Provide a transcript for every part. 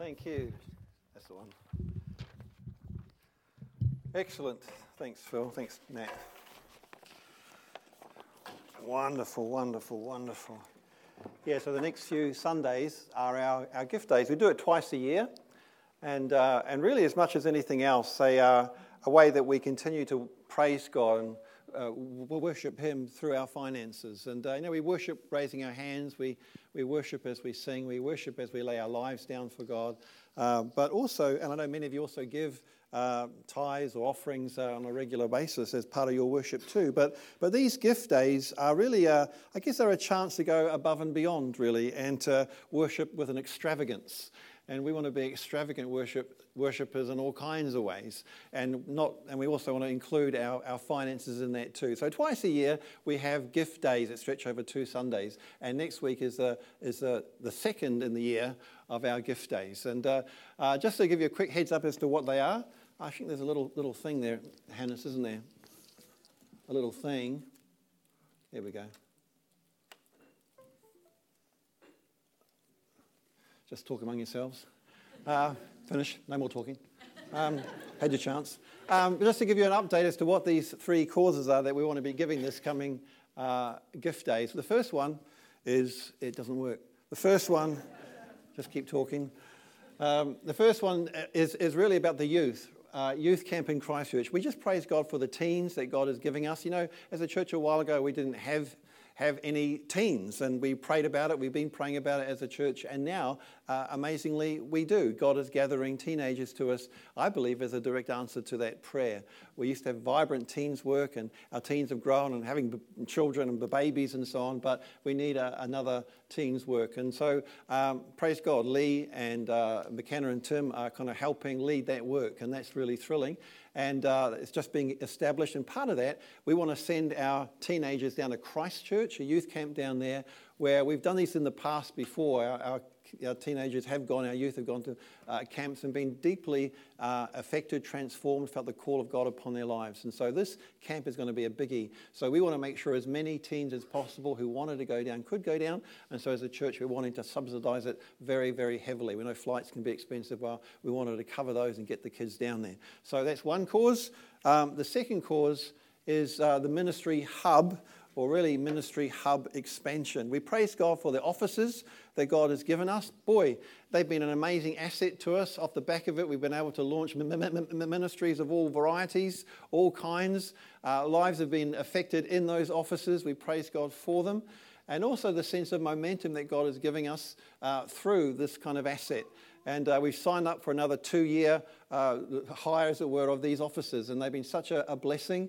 Thank you. That's the one. Excellent. Thanks, Phil. Thanks, Matt. Wonderful, wonderful, wonderful. Yeah, so the next few Sundays are our, our gift days. We do it twice a year. And, uh, and really, as much as anything else, they are a way that we continue to praise God and uh, we worship Him through our finances. And uh, you know, we worship raising our hands, we, we worship as we sing, we worship as we lay our lives down for God. Uh, but also, and I know many of you also give uh, tithes or offerings uh, on a regular basis as part of your worship too. But, but these gift days are really, uh, I guess, they're a chance to go above and beyond, really, and to worship with an extravagance and we want to be extravagant worship, worshippers in all kinds of ways. And, not, and we also want to include our, our finances in that too. So twice a year, we have gift days that stretch over two Sundays. And next week is, the, is the, the second in the year of our gift days. And uh, uh, just to give you a quick heads up as to what they are, I think there's a little, little thing there, Hannes, isn't there? A little thing. There we go. Just talk among yourselves. Uh, finish. No more talking. Um, had your chance. Um, just to give you an update as to what these three causes are that we want to be giving this coming uh, gift days. The first one is it doesn't work. The first one, just keep talking. Um, the first one is, is really about the youth. Uh, youth camp in Christchurch. We just praise God for the teens that God is giving us. You know, as a church a while ago, we didn't have have any teens. And we prayed about it, we've been praying about it as a church, and now, uh, amazingly, we do. God is gathering teenagers to us, I believe, as a direct answer to that prayer. We used to have vibrant teens work, and our teens have grown and having b- children and babies and so on, but we need a, another teens work. And so, um, praise God, Lee and uh, McKenna and Tim are kind of helping lead that work, and that's really thrilling and uh, it's just being established. And part of that, we want to send our teenagers down to Christchurch, a youth camp down there, where we've done these in the past before. Our, our our teenagers have gone, our youth have gone to uh, camps and been deeply uh, affected, transformed, felt the call of God upon their lives. And so this camp is going to be a biggie. So we want to make sure as many teens as possible who wanted to go down could go down. And so as a church, we're wanting to subsidize it very, very heavily. We know flights can be expensive. Well, we wanted to cover those and get the kids down there. So that's one cause. Um, the second cause is uh, the ministry hub or really ministry hub expansion. We praise God for the offices that God has given us. Boy, they've been an amazing asset to us. Off the back of it, we've been able to launch ministries of all varieties, all kinds. Uh, lives have been affected in those offices. We praise God for them. And also the sense of momentum that God is giving us uh, through this kind of asset. And uh, we've signed up for another two year uh, hire, as it were, of these offices. And they've been such a, a blessing.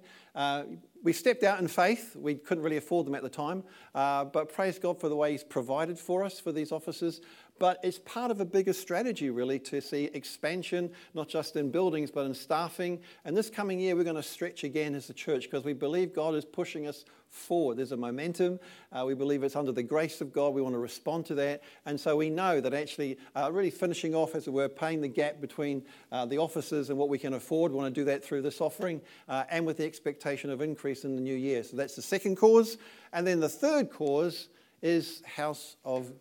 We stepped out in faith. We couldn't really afford them at the time. Uh, but praise God for the way He's provided for us for these offices. But it's part of a bigger strategy, really, to see expansion, not just in buildings, but in staffing. And this coming year, we're going to stretch again as a church because we believe God is pushing us forward. There's a momentum. Uh, we believe it's under the grace of God. We want to respond to that. And so we know that actually, uh, really finishing off, as it were, paying the gap between uh, the offices and what we can afford. We want to do that through this offering uh, and with the expectation of increase in the new year. So that's the second cause. And then the third cause is House of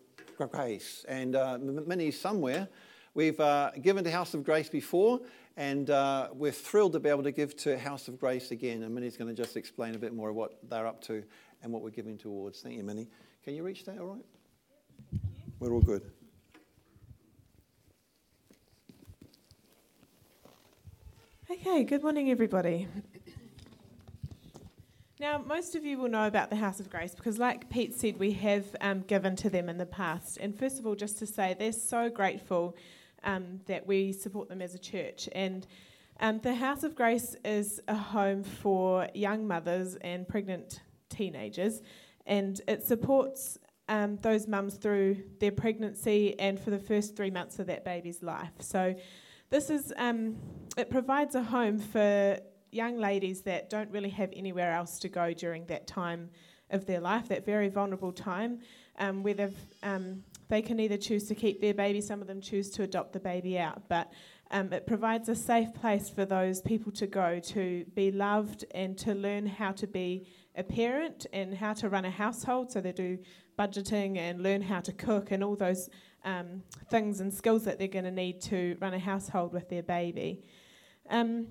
Grace. And uh, many somewhere, we've uh, given to House of Grace before, and uh, we're thrilled to be able to give to House of Grace again. And Minnie's going to just explain a bit more of what they're up to and what we're giving towards. Thank you, Minnie. Can you reach that all right? We're all good. Okay, good morning, everybody. Now, most of you will know about the House of Grace because, like Pete said, we have um, given to them in the past. And first of all, just to say, they're so grateful um, that we support them as a church. And um, the House of Grace is a home for young mothers and pregnant teenagers, and it supports um, those mums through their pregnancy and for the first three months of that baby's life. So, this is um, it provides a home for young ladies that don't really have anywhere else to go during that time of their life, that very vulnerable time, um, where um, they can either choose to keep their baby, some of them choose to adopt the baby out, but um, it provides a safe place for those people to go to be loved and to learn how to be a parent and how to run a household. So they do budgeting and learn how to cook and all those um, things and skills that they're going to need to run a household with their baby. Um,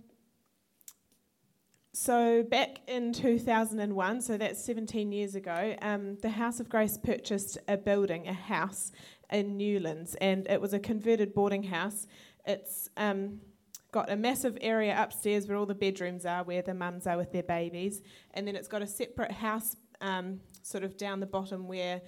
so back in 2001, so that's 17 years ago, um, the House of Grace purchased a building, a house in Newlands, and it was a converted boarding house. It's um, got a massive area upstairs where all the bedrooms are, where the mums are with their babies, and then it's got a separate house um, sort of down the bottom where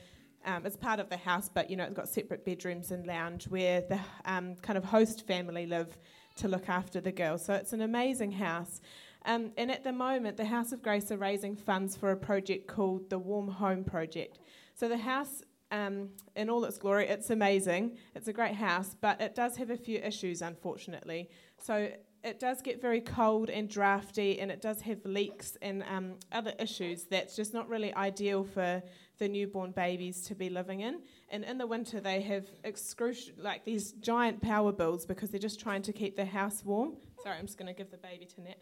um, it's part of the house, but you know it's got separate bedrooms and lounge where the um, kind of host family live to look after the girls. So it's an amazing house. Um, and at the moment, the House of Grace are raising funds for a project called the Warm Home Project. So the house, um, in all its glory, it's amazing. It's a great house, but it does have a few issues, unfortunately. So it does get very cold and drafty, and it does have leaks and um, other issues that's just not really ideal for the newborn babies to be living in. And in the winter, they have excruci- like these giant power bills because they're just trying to keep the house warm. Sorry, I'm just going to give the baby to Net.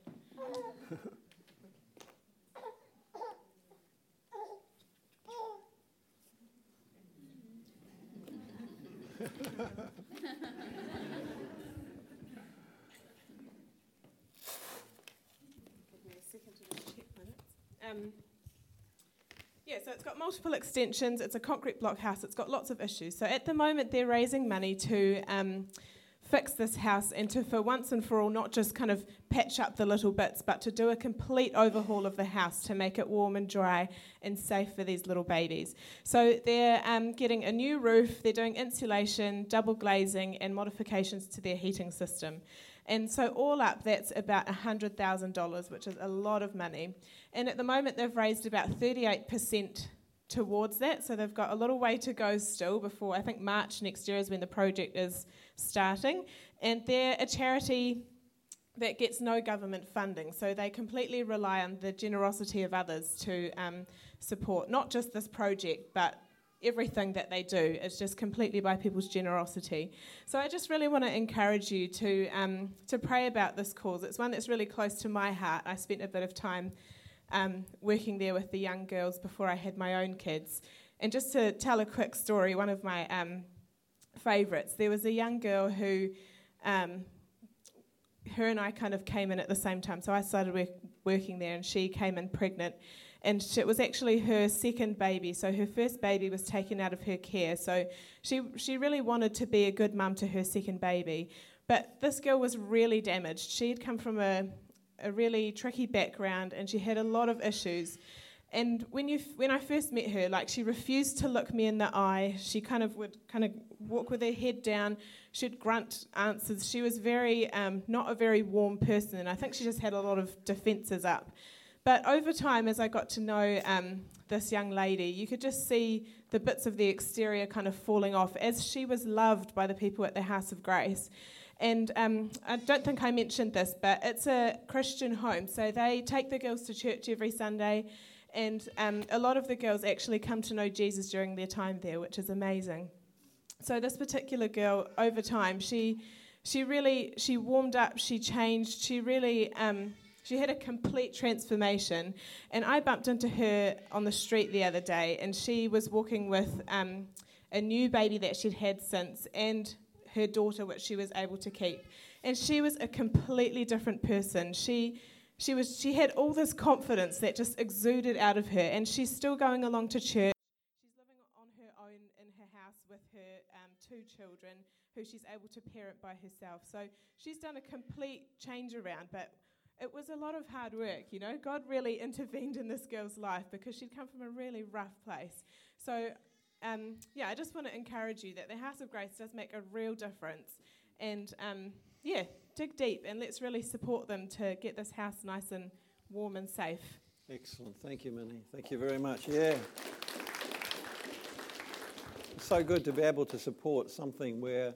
Um, yeah, so it's got multiple extensions. It's a concrete block house. It's got lots of issues. So at the moment, they're raising money to um, fix this house and to, for once and for all, not just kind of patch up the little bits, but to do a complete overhaul of the house to make it warm and dry and safe for these little babies. So they're um, getting a new roof, they're doing insulation, double glazing, and modifications to their heating system. And so, all up, that's about $100,000, which is a lot of money. And at the moment, they've raised about 38% towards that. So they've got a little way to go still before I think March next year is when the project is starting. And they're a charity that gets no government funding, so they completely rely on the generosity of others to um, support not just this project, but everything that they do is just completely by people's generosity. So I just really want to encourage you to um, to pray about this cause. It's one that's really close to my heart. I spent a bit of time um, working there with the young girls before I had my own kids. And just to tell a quick story, one of my um, favourites, there was a young girl who, um, her and I kind of came in at the same time. So I started work, working there, and she came in pregnant. And it was actually her second baby. So her first baby was taken out of her care. So she, she really wanted to be a good mum to her second baby. But this girl was really damaged. She had come from a, a really tricky background and she had a lot of issues. And when you when I first met her, like she refused to look me in the eye. She kind of would kind of walk with her head down. She'd grunt answers. She was very um, not a very warm person, and I think she just had a lot of defences up. But over time, as I got to know um, this young lady, you could just see the bits of the exterior kind of falling off as she was loved by the people at the House of Grace. And um, I don't think I mentioned this, but it's a Christian home. So they take the girls to church every Sunday, and um, a lot of the girls actually come to know Jesus during their time there, which is amazing. So this particular girl, over time, she she really she warmed up, she changed, she really um, she had a complete transformation. And I bumped into her on the street the other day, and she was walking with um, a new baby that she'd had since, and her daughter, which she was able to keep. And she was a completely different person. She, she, was, she had all this confidence that just exuded out of her, and she's still going along to church. She's living on her own in her house with her um, two children, who she's able to parent by herself. So she's done a complete change around, but it was a lot of hard work, you know. God really intervened in this girl's life because she'd come from a really rough place. So um, yeah, I just want to encourage you that the House of Grace does make a real difference. And um, yeah, dig deep and let's really support them to get this house nice and warm and safe. Excellent. Thank you, Minnie. Thank you very much. Yeah. It's so good to be able to support something where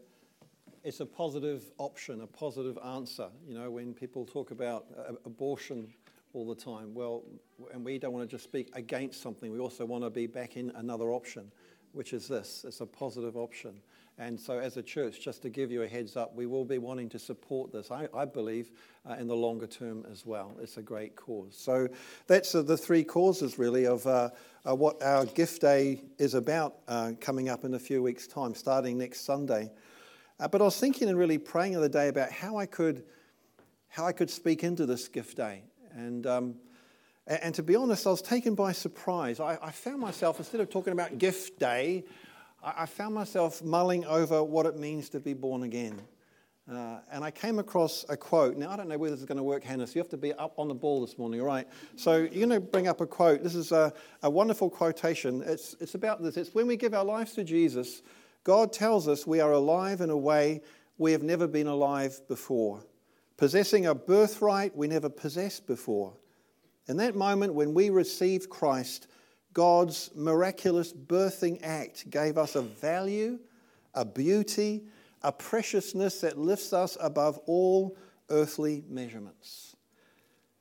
it's a positive option, a positive answer. You know, when people talk about uh, abortion all the time, well, and we don't want to just speak against something, we also want to be back in another option which is this it's a positive option. And so, as a church, just to give you a heads up, we will be wanting to support this, I, I believe, uh, in the longer term as well. It's a great cause. So, that's uh, the three causes, really, of uh, uh what our gift day is about uh, coming up in a few weeks' time, starting next Sunday. Uh, but I was thinking and really praying the other day about how I could, how I could speak into this gift day. And, um, and, to be honest, I was taken by surprise. I, I found myself, instead of talking about gift day, I, found myself mulling over what it means to be born again. Uh, and I came across a quote. Now, I don't know whether this is going to work, Hannah, so you have to be up on the ball this morning, all right? So, you're going to bring up a quote. This is a, a wonderful quotation. It's, it's about this. It's when we give our lives to Jesus, God tells us we are alive in a way we have never been alive before, possessing a birthright we never possessed before. In that moment when we received Christ, God's miraculous birthing act gave us a value, a beauty, a preciousness that lifts us above all earthly measurements.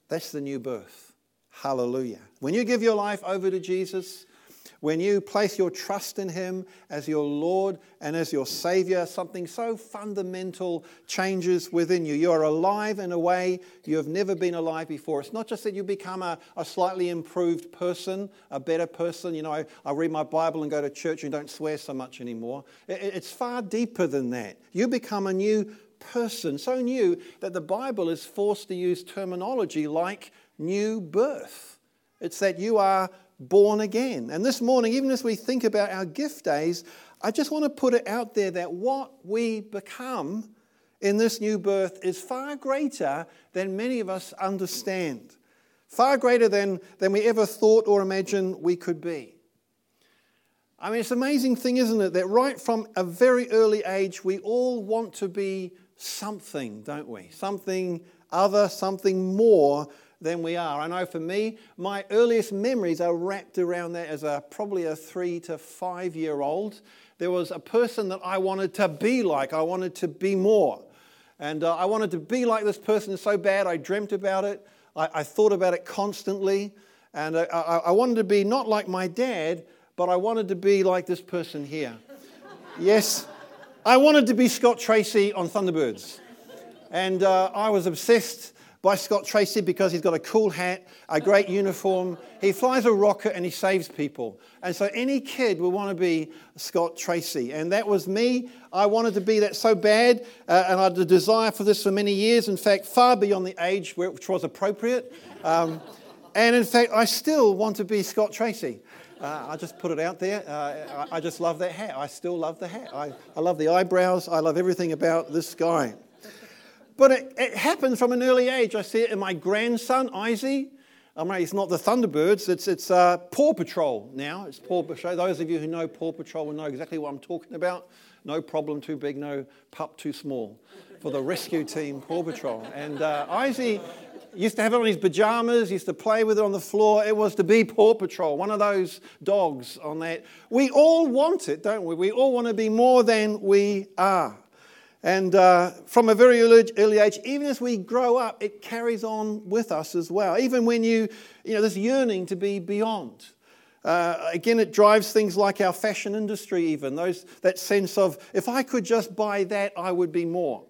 That's the new birth. Hallelujah. When you give your life over to Jesus, when you place your trust in Him as your Lord and as your Savior, something so fundamental changes within you. You are alive in a way you have never been alive before. It's not just that you become a, a slightly improved person, a better person. You know, I, I, read my Bible and go to church and don't swear so much anymore. It, it's far deeper than that. You become a new person, so new that the Bible is forced to use terminology like new birth. It's that you are born again. And this morning, even as we think about our gift days, I just want to put it out there that what we become in this new birth is far greater than many of us understand, far greater than, than we ever thought or imagined we could be. I mean, it's an amazing thing, isn't it, that right from a very early age, we all want to be something, don't we? Something other, something more than we are. I know for me, my earliest memories are wrapped around that as a probably a three to five year old. There was a person that I wanted to be like, I wanted to be more. And uh, I wanted to be like this person so bad, I dreamt about it, I, I thought about it constantly. And uh, I, I wanted to be not like my dad, but I wanted to be like this person here. yes, I wanted to be Scott Tracy on Thunderbirds. And uh, I was obsessed by Scott Tracy because he's got a cool hat, a great uniform. He flies a rocket and he saves people. And so any kid would want to be Scott Tracy. And that was me. I wanted to be that so bad. Uh, and I had a desire for this for many years. In fact, far beyond the age which was appropriate. Um, and in fact, I still want to be Scott Tracy. Uh, I just put it out there. Uh, I, I, just love that hat. I still love the hat. I, I love the eyebrows. I love everything about this guy. But it, it happens from an early age. I see it in my grandson, Izzy. I mean, it's not the Thunderbirds, it's, it's uh, Paw Patrol now. It's Paw Patrol. Those of you who know Paw Patrol will know exactly what I'm talking about. No problem too big, no pup too small for the rescue team, Paw Patrol. And uh, Izzy used to have it on his pajamas, used to play with it on the floor. It was to be Paw Patrol, one of those dogs on that. We all want it, don't we? We all want to be more than we are. And uh, from a very early, age, even as we grow up, it carries on with us as well. Even when you, you know, this yearning to be beyond. Uh, again, it drives things like our fashion industry, even those that sense of if I could just buy that, I would be more.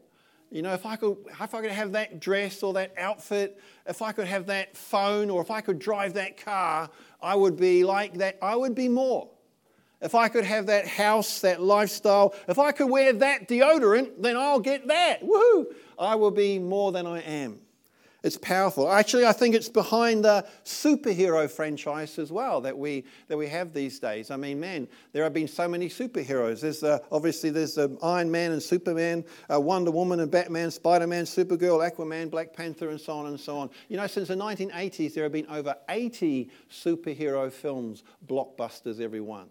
You know, if I could, if I could have that dress or that outfit, if I could have that phone, or if I could drive that car, I would be like that. I would be more if I could have that house, that lifestyle, if I could wear that deodorant, then I'll get that. Woohoo! I will be more than I am. It's powerful. Actually, I think it's behind the superhero franchise as well that we, that we have these days. I mean, man, there have been so many superheroes. There's obviously there's uh, Iron Man and Superman, uh, Wonder Woman and Batman, Spider Man, Supergirl, Aquaman, Black Panther, and so on and so on. You know, since the 1980s, there have been over 80 superhero films, blockbusters, every one.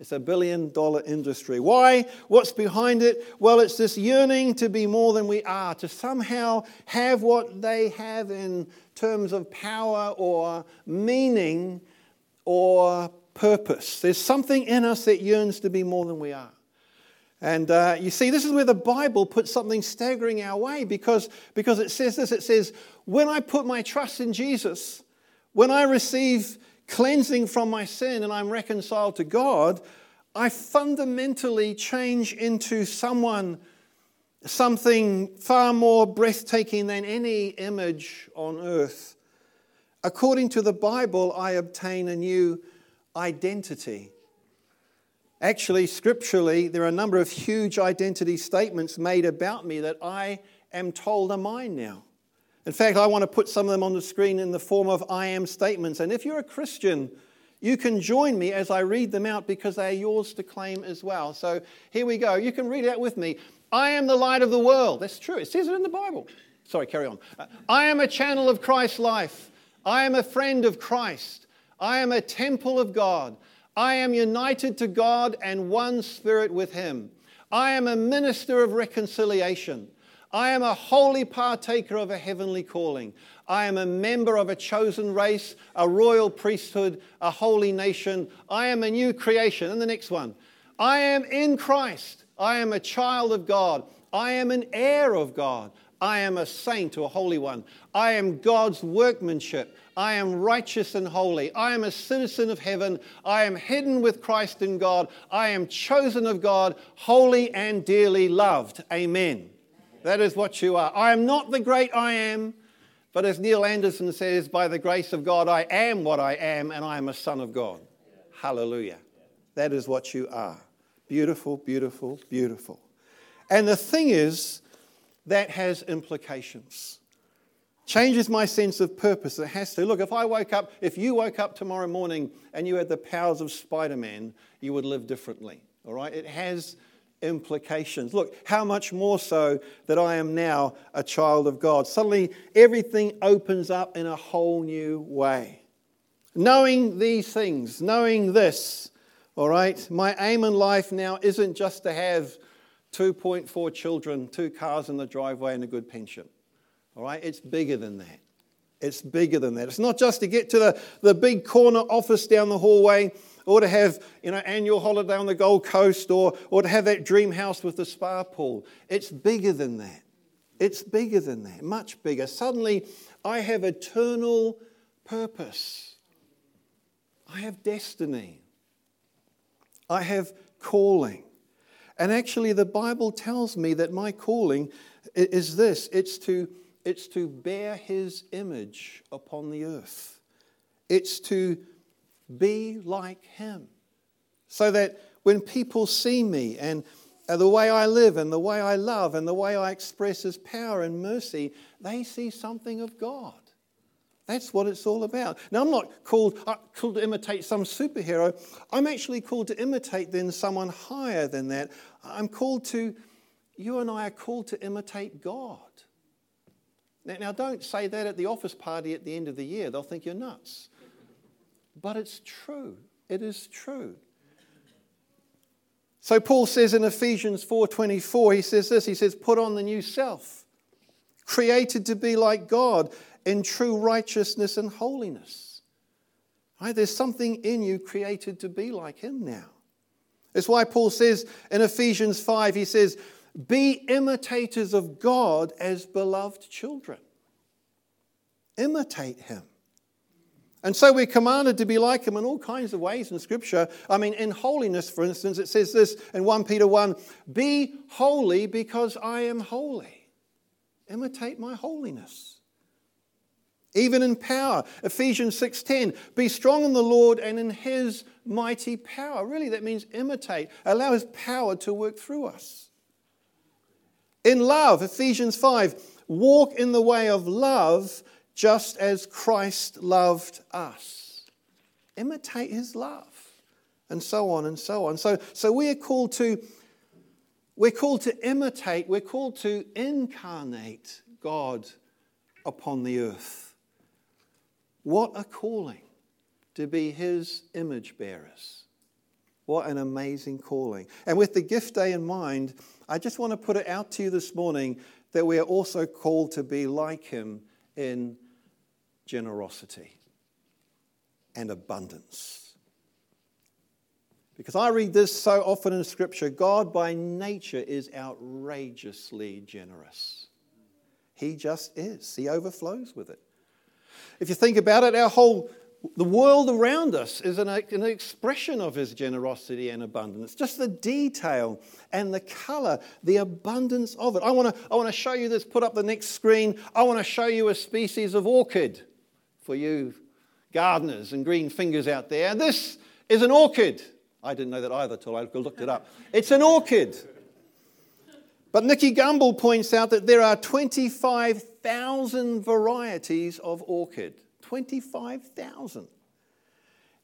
It's a billion dollar industry. Why? What's behind it? Well, it's this yearning to be more than we are, to somehow have what they have in terms of power or meaning or purpose. There's something in us that yearns to be more than we are. And uh, you see, this is where the Bible puts something staggering our way because, because it says this it says, When I put my trust in Jesus, when I receive cleansing from my sin and I'm reconciled to God, I fundamentally change into someone, something far more breathtaking than any image on earth. According to the Bible, I obtain a new identity. Actually, scripturally, there are a number of huge identity statements made about me that I am told are mine now. In fact, I want to put some of them on the screen in the form of I am statements. And if you're a Christian, you can join me as I read them out because they are yours to claim as well. So here we go. You can read out with me. I am the light of the world. That's true. It says it in the Bible. Sorry, carry on. Uh, I am a channel of Christ's life. I am a friend of Christ. I am a temple of God. I am united to God and one spirit with Him. I am a minister of reconciliation. I am a holy partaker of a heavenly calling. I am a member of a chosen race, a royal priesthood, a holy nation. I am a new creation. And the next one I am in Christ. I am a child of God. I am an heir of God. I am a saint or a holy one. I am God's workmanship. I am righteous and holy. I am a citizen of heaven. I am hidden with Christ in God. I am chosen of God, holy and dearly loved. Amen. That is what you are. I am not the great I am, but as Neil Anderson says, by the grace of God, I am what I am, and I am a son of God. Hallelujah. That is what you are. Beautiful, beautiful, beautiful. And the thing is, that has implications. Changes my sense of purpose. It has to. Look, if I woke up, if you woke up tomorrow morning and you had the powers of Spider Man, you would live differently. All right? It has implications. Look, how much more so that I am now a child of God. Suddenly, everything opens up in a whole new way. Knowing these things, knowing this, all right, my aim in life now isn't just to have 2.4 children, two cars in the driveway, and a good pension. All right, it's bigger than that. It's bigger than that. It's not just to get to the, the big corner office down the hallway or to have you know annual holiday on the Gold Coast or, or to have that dream house with the spa pool. It's bigger than that. It's bigger than that, much bigger. Suddenly, I have eternal purpose. I have destiny. I have calling. And actually, the Bible tells me that my calling is this it's to, it's to bear his image upon the earth, it's to be like him. So that when people see me and the way I live and the way I love and the way I express his power and mercy, they see something of God. That's what it's all about. Now, I'm not called, uh, called to imitate some superhero. I'm actually called to imitate then someone higher than that. I'm called to, you and I are called to imitate God. Now, now, don't say that at the office party at the end of the year. They'll think you're nuts. But it's true. It is true. So Paul says in Ephesians 4:24, he says this, he says, put on the new self, created to be like God in true righteousness and holiness. Right? There's something in you created to be like Him now. It's why Paul says in Ephesians 5, he says, Be imitators of God as beloved children. Imitate Him. And so we're commanded to be like him in all kinds of ways in Scripture. I mean, in holiness, for instance, it says this in 1 Peter 1 Be holy because I am holy. Imitate my holiness even in power. Ephesians 6:10, be strong in the Lord and in his mighty power. Really that means imitate, allow his power to work through us. In love, Ephesians 5, walk in the way of love just as Christ loved us. Imitate his love. And so on and so on. So, so we are called to we're called to imitate, we're called to incarnate God upon the earth. What a calling to be his image bearers. What an amazing calling. And with the gift day in mind, I just want to put it out to you this morning that we are also called to be like him in generosity and abundance. Because I read this so often in Scripture God by nature is outrageously generous. He just is, He overflows with it. If you think about it, our whole the world around us is an, an, expression of his generosity and abundance. Just the detail and the color, the abundance of it. I want to I wanna show you this, put up the next screen. I want to show you a species of orchid for you gardeners and green fingers out there. This is an orchid. I didn't know that either till I looked it up. It's an orchid. But Nicky Gumbel points out that there are 25,000 varieties of orchid. 25,000.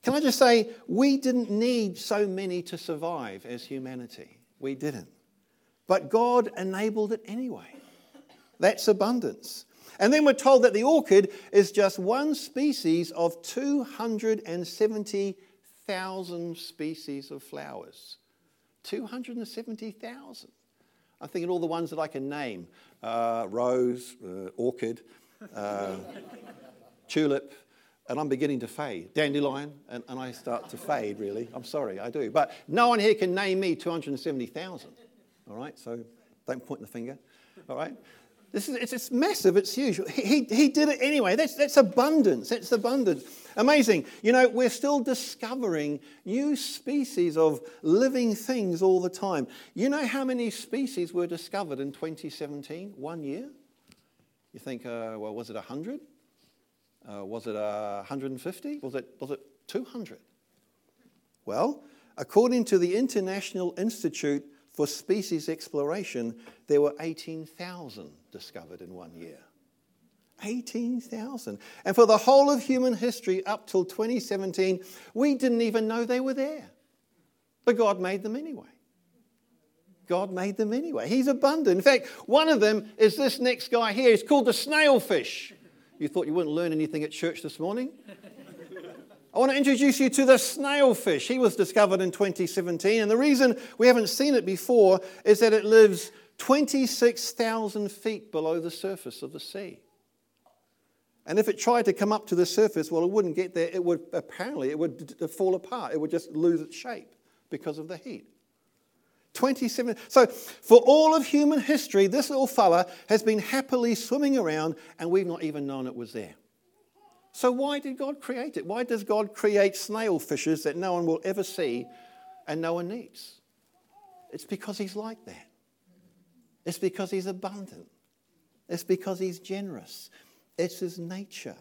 Can I just say, we didn't need so many to survive as humanity. We didn't. But God enabled it anyway. That's abundance. And then we're told that the orchid is just one species of 270,000 species of flowers. 270,000. I'm thinking all the ones that I can name uh, rose, uh, orchid, uh, tulip, and I'm beginning to fade. Dandelion, and, and I start to fade, really. I'm sorry, I do. But no one here can name me 270,000. All right, so don't point the finger. All right? This is, it's, it's massive, it's huge. He, he did it anyway. That's, that's abundance. That's abundance. Amazing. You know, we're still discovering new species of living things all the time. You know how many species were discovered in 2017? One year? You think, uh, well, was it 100? Uh, was it uh, 150? Was it, was it 200? Well, according to the International Institute for Species Exploration, there were 18,000 discovered in one year. 18,000. And for the whole of human history up till 2017, we didn't even know they were there. But God made them anyway. God made them anyway. He's abundant. In fact, one of them is this next guy here. He's called the snailfish. You thought you wouldn't learn anything at church this morning? I want to introduce you to the snailfish. He was discovered in 2017, and the reason we haven't seen it before is that it lives 26,000 feet below the surface of the sea. And if it tried to come up to the surface, well, it wouldn't get there. It would apparently it would fall apart. It would just lose its shape because of the heat. 27. So, for all of human history, this little fella has been happily swimming around and we've not even known it was there. So, why did God create it? Why does God create snail fishes that no one will ever see and no one needs? It's because He's like that. It's because He's abundant. It's because He's generous. It's His nature.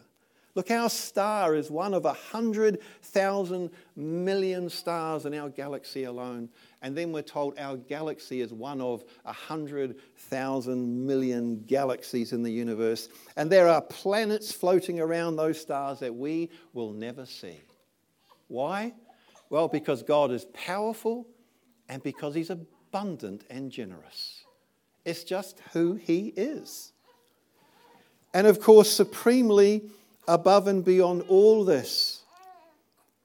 Look, our star is one of a hundred thousand million stars in our galaxy alone. And then we're told our galaxy is one of a hundred thousand million galaxies in the universe. And there are planets floating around those stars that we will never see. Why? Well, because God is powerful and because He's abundant and generous. It's just who He is. And of course, supremely above and beyond all this,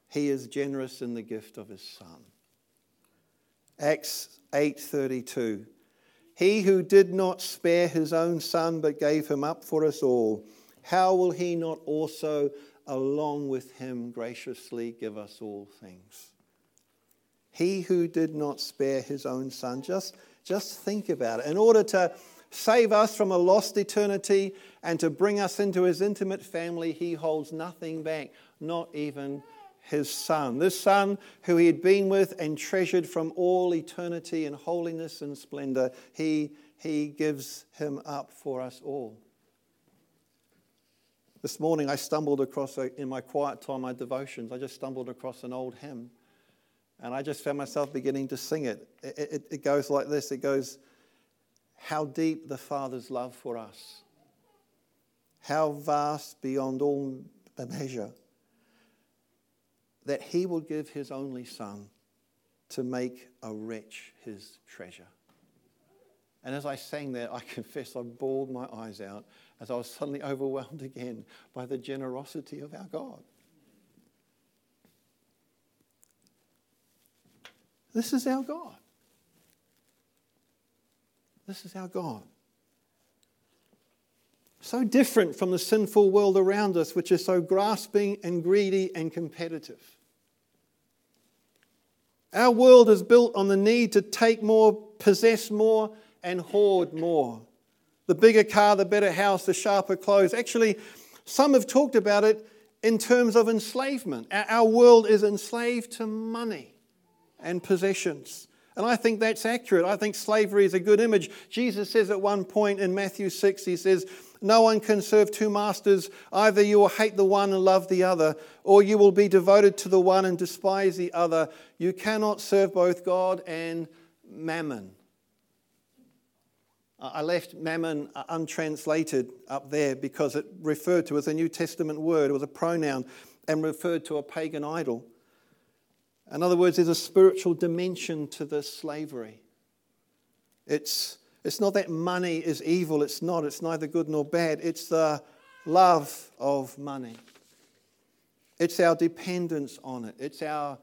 he is generous in the gift of his son. Acts 8:32 He who did not spare his own son but gave him up for us all how will he not also along with him graciously give us all things He who did not spare his own son just just think about it in order to save us from a lost eternity, and to bring us into his intimate family, he holds nothing back, not even his son. This son who he had been with and treasured from all eternity in holiness and splendor, he, he gives him up for us all. This morning I stumbled across, a, in my quiet time, my devotions, I just stumbled across an old hymn. And I just found myself beginning to sing it. It, it, it goes like this it goes, how deep the Father's love for us, how vast beyond all measure, that He will give His only Son to make a wretch His treasure. And as I sang that, I confess I bawled my eyes out as I was suddenly overwhelmed again by the generosity of our God. This is our God. This is our God. So different from the sinful world around us, which is so grasping and greedy and competitive. Our world is built on the need to take more, possess more, and hoard more. The bigger car, the better house, the sharper clothes. Actually, some have talked about it in terms of enslavement. Our world is enslaved to money and possessions. And I think that's accurate. I think slavery is a good image. Jesus says at one point in Matthew 6, he says, No one can serve two masters. Either you will hate the one and love the other, or you will be devoted to the one and despise the other. You cannot serve both God and mammon. I left mammon uh, untranslated up there because it referred to as a New Testament word. It was a pronoun and referred to a pagan idol. In other words, there's a spiritual dimension to this slavery. It's, it's not that money is evil, it's not. It's neither good nor bad. It's the love of money, it's our dependence on it, it's our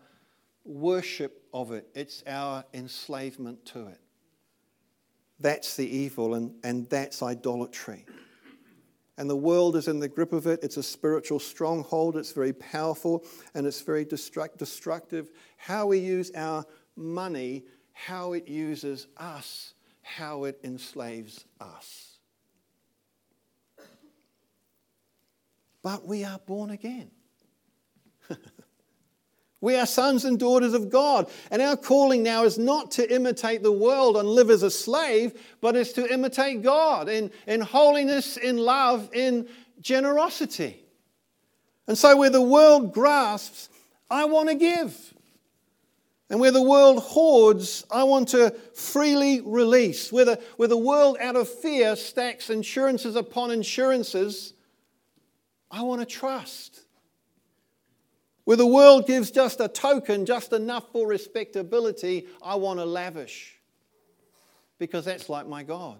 worship of it, it's our enslavement to it. That's the evil, and, and that's idolatry. And the world is in the grip of it. It's a spiritual stronghold. It's very powerful and it's very destruct- destructive. How we use our money, how it uses us, how it enslaves us. But we are born again. We are sons and daughters of God. And our calling now is not to imitate the world and live as a slave, but is to imitate God in, in holiness, in love, in generosity. And so, where the world grasps, I want to give. And where the world hoards, I want to freely release. Where the, where the world, out of fear, stacks insurances upon insurances, I want to trust. Where the world gives just a token, just enough for respectability, I want to lavish. Because that's like my God.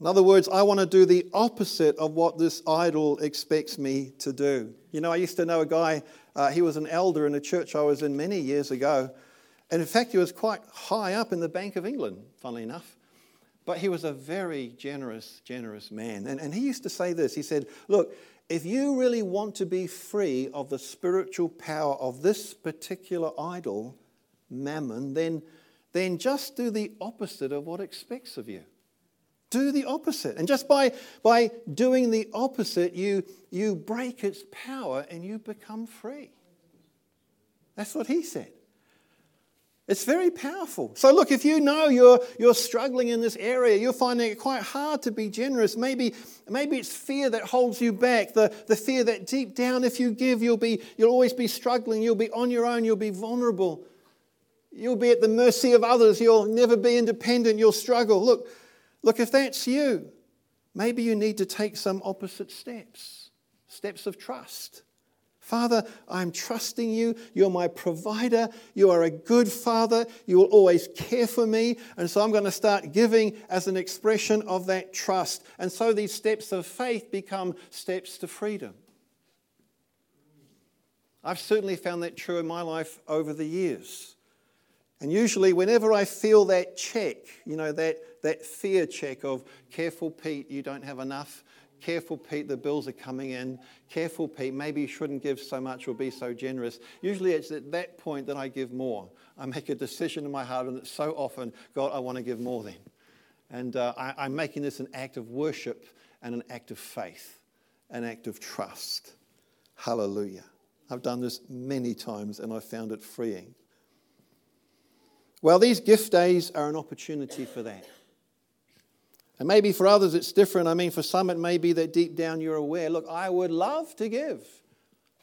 In other words, I want to do the opposite of what this idol expects me to do. You know, I used to know a guy, uh, he was an elder in a church I was in many years ago. And in fact, he was quite high up in the Bank of England, funnily enough. But he was a very generous, generous man. And, and he used to say this He said, Look, if you really want to be free of the spiritual power of this particular idol, mammon, then, then just do the opposite of what expects of you. Do the opposite. And just by, by doing the opposite, you, you break its power and you become free. That's what he said. It's very powerful. So, look, if you know you're, you're struggling in this area, you're finding it quite hard to be generous. Maybe, maybe it's fear that holds you back, the, the fear that deep down, if you give, you'll, be, you'll always be struggling, you'll be on your own, you'll be vulnerable, you'll be at the mercy of others, you'll never be independent, you'll struggle. Look, look, if that's you, maybe you need to take some opposite steps steps of trust. Father, I'm trusting you. You're my provider. You are a good father. You will always care for me. And so I'm going to start giving as an expression of that trust. And so these steps of faith become steps to freedom. I've certainly found that true in my life over the years. And usually, whenever I feel that check, you know, that, that fear check of, careful, Pete, you don't have enough, Careful, Pete, the bills are coming in. Careful, Pete, maybe you shouldn't give so much or be so generous. Usually it's at that point that I give more. I make a decision in my heart, and it's so often, God, I want to give more then. And uh, I, I'm making this an act of worship and an act of faith, an act of trust. Hallelujah. I've done this many times and I've found it freeing. Well, these gift days are an opportunity for that. And maybe for others it's different. I mean, for some it may be that deep down you're aware look, I would love to give,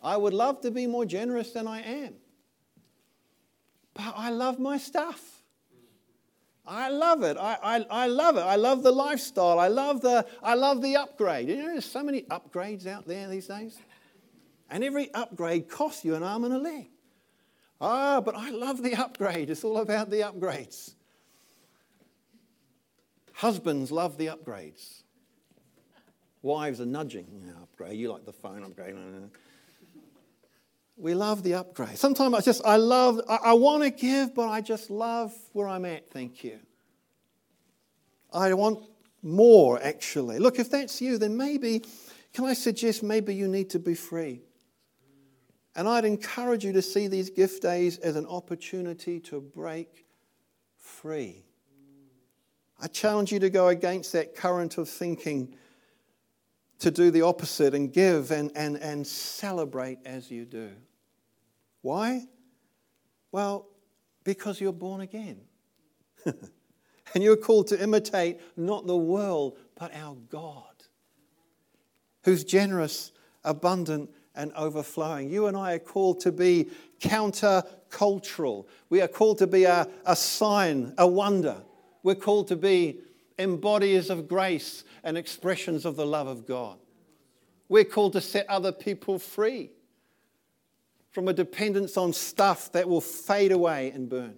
I would love to be more generous than I am. But I love my stuff. I love it. I, I, I love it. I love the lifestyle. I love the, I love the upgrade. You know, there's so many upgrades out there these days. And every upgrade costs you an arm and a leg. Ah, but I love the upgrade. It's all about the upgrades. Husbands love the upgrades. Wives are nudging. Yeah, upgrade. You like the phone upgrade. We love the upgrade. Sometimes I just, I love, I, I want to give, but I just love where I'm at. Thank you. I want more, actually. Look, if that's you, then maybe, can I suggest maybe you need to be free? And I'd encourage you to see these gift days as an opportunity to break free. I challenge you to go against that current of thinking to do the opposite and give and, and, and celebrate as you do. Why? Well, because you're born again. and you're called to imitate not the world, but our God, who's generous, abundant, and overflowing. You and I are called to be counter-cultural. We are called to be a, a sign, a wonder. We're called to be embodiers of grace and expressions of the love of God. We're called to set other people free from a dependence on stuff that will fade away and burn.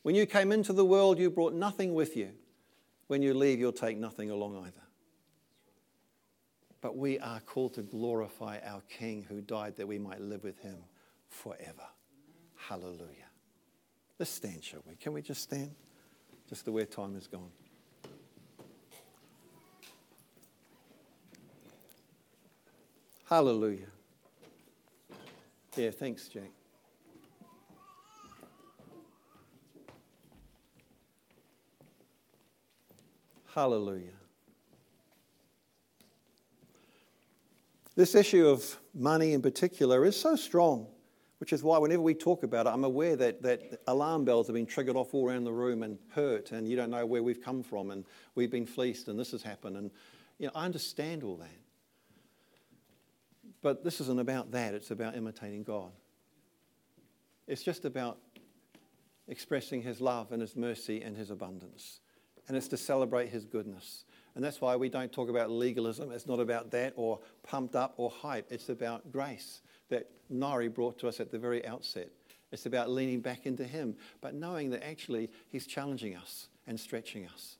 When you came into the world, you brought nothing with you. When you leave, you'll take nothing along either. But we are called to glorify our King who died that we might live with him forever. Hallelujah. Let's stand, shall we? Can we just stand? Just the way time has gone. Hallelujah. Yeah, thanks, Jack. Hallelujah. This issue of money in particular is so strong, which is why whenever we talk about it, I'm aware that, that alarm bells have been triggered off all around the room and hurt, and you don't know where we've come from, and we've been fleeced, and this has happened. And you know, I understand all that. But this isn't about that, it's about imitating God. It's just about expressing His love and His mercy and His abundance and it's to celebrate his goodness. And that's why we don't talk about legalism. It's not about that or pumped up or hype. It's about grace that Nari brought to us at the very outset. It's about leaning back into him, but knowing that actually he's challenging us and stretching us.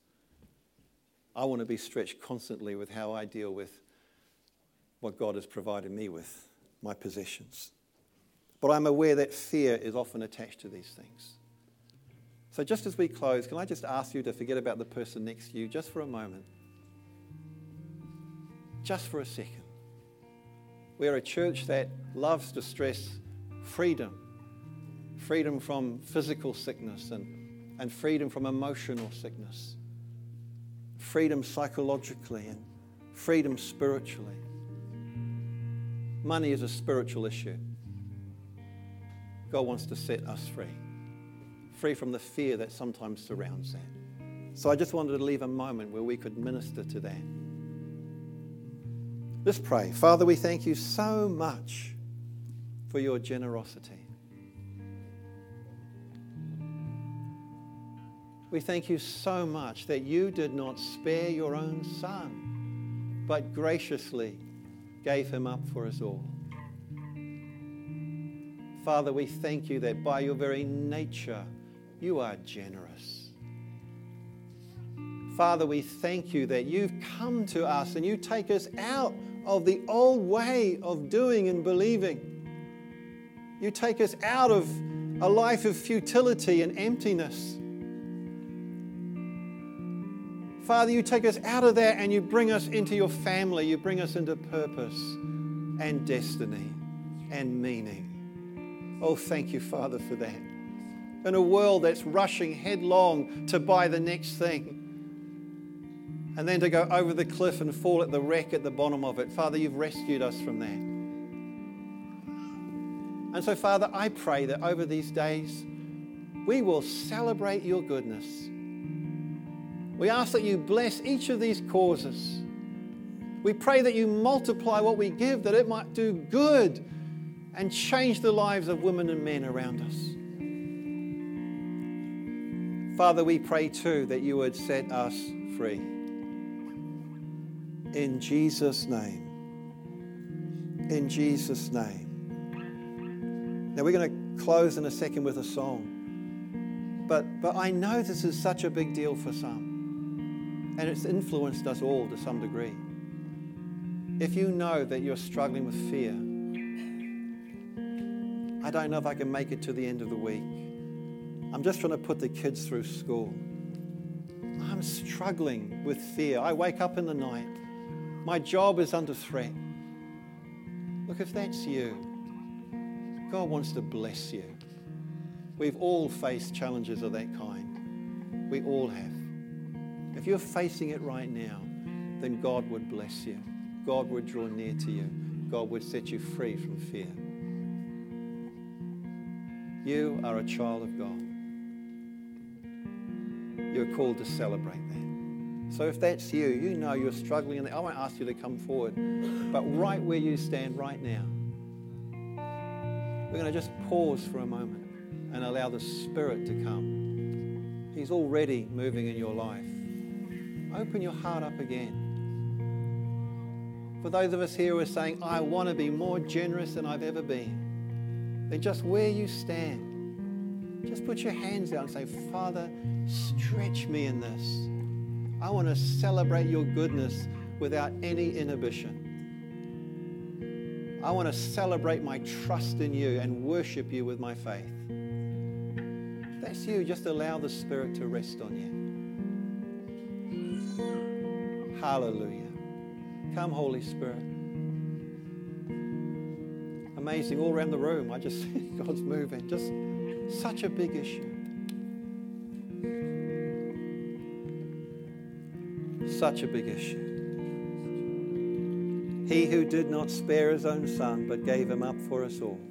I want to be stretched constantly with how I deal with what God has provided me with, my possessions. But I'm aware that fear is often attached to these things. So, just as we close, can I just ask you to forget about the person next to you just for a moment? Just for a second. We're a church that loves to stress freedom freedom from physical sickness and, and freedom from emotional sickness, freedom psychologically and freedom spiritually. Money is a spiritual issue. God wants to set us free free from the fear that sometimes surrounds that. So I just wanted to leave a moment where we could minister to that. Let's pray. Father, we thank you so much for your generosity. We thank you so much that you did not spare your own son, but graciously gave him up for us all. Father, we thank you that by your very nature, you are generous. Father, we thank you that you've come to us and you take us out of the old way of doing and believing. You take us out of a life of futility and emptiness. Father, you take us out of that and you bring us into your family. You bring us into purpose and destiny and meaning. Oh, thank you, Father, for that in a world that's rushing headlong to buy the next thing and then to go over the cliff and fall at the wreck at the bottom of it. Father, you've rescued us from that. And so, Father, I pray that over these days we will celebrate your goodness. We ask that you bless each of these causes. We pray that you multiply what we give, that it might do good and change the lives of women and men around us. Father, we pray too that you would set us free. In Jesus' name. In Jesus' name. Now we're going to close in a second with a song. But, but I know this is such a big deal for some. And it's influenced us all to some degree. If you know that you're struggling with fear, I don't know if I can make it to the end of the week. I'm just trying to put the kids through school. I'm struggling with fear. I wake up in the night. My job is under threat. Look, if that's you, God wants to bless you. We've all faced challenges of that kind. We all have. If you're facing it right now, then God would bless you. God would draw near to you. God would set you free from fear. You are a child of God. You're called to celebrate that. So if that's you, you know you're struggling, and I won't ask you to come forward, but right where you stand right now, we're going to just pause for a moment and allow the Spirit to come. He's already moving in your life. Open your heart up again. For those of us here who are saying, I want to be more generous than I've ever been, then just where you stand, just put your hands out and say, Father, stretch me in this. I want to celebrate your goodness without any inhibition. I want to celebrate my trust in you and worship you with my faith. If that's you. Just allow the Spirit to rest on you. Hallelujah. Come, Holy Spirit. Amazing. All around the room, I just see God's moving. Just such a big issue. Such a big issue. He who did not spare his own son, but gave him up for us all.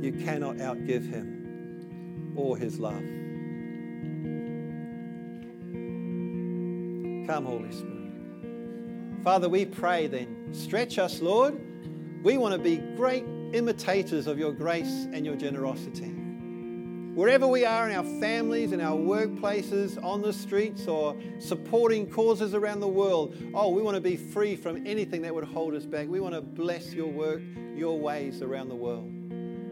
You cannot outgive him or his love. Come, Holy Spirit. Father, we pray then, stretch us, Lord. We want to be great imitators of your grace and your generosity. Wherever we are in our families, in our workplaces, on the streets, or supporting causes around the world, oh, we want to be free from anything that would hold us back. We want to bless your work, your ways around the world.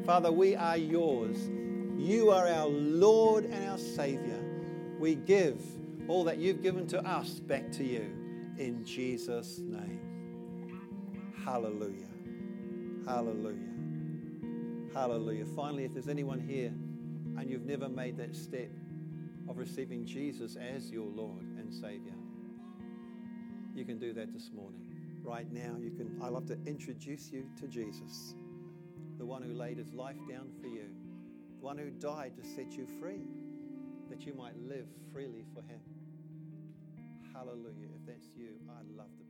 Father, we are yours. You are our Lord and our Savior. We give all that you've given to us back to you in Jesus' name. Hallelujah. Hallelujah. Hallelujah. Finally, if there's anyone here and you've never made that step of receiving Jesus as your Lord and Savior, you can do that this morning. Right now, you can. I love to introduce you to Jesus, the one who laid his life down for you, the one who died to set you free, that you might live freely for him. Hallelujah. If that's you, I'd love to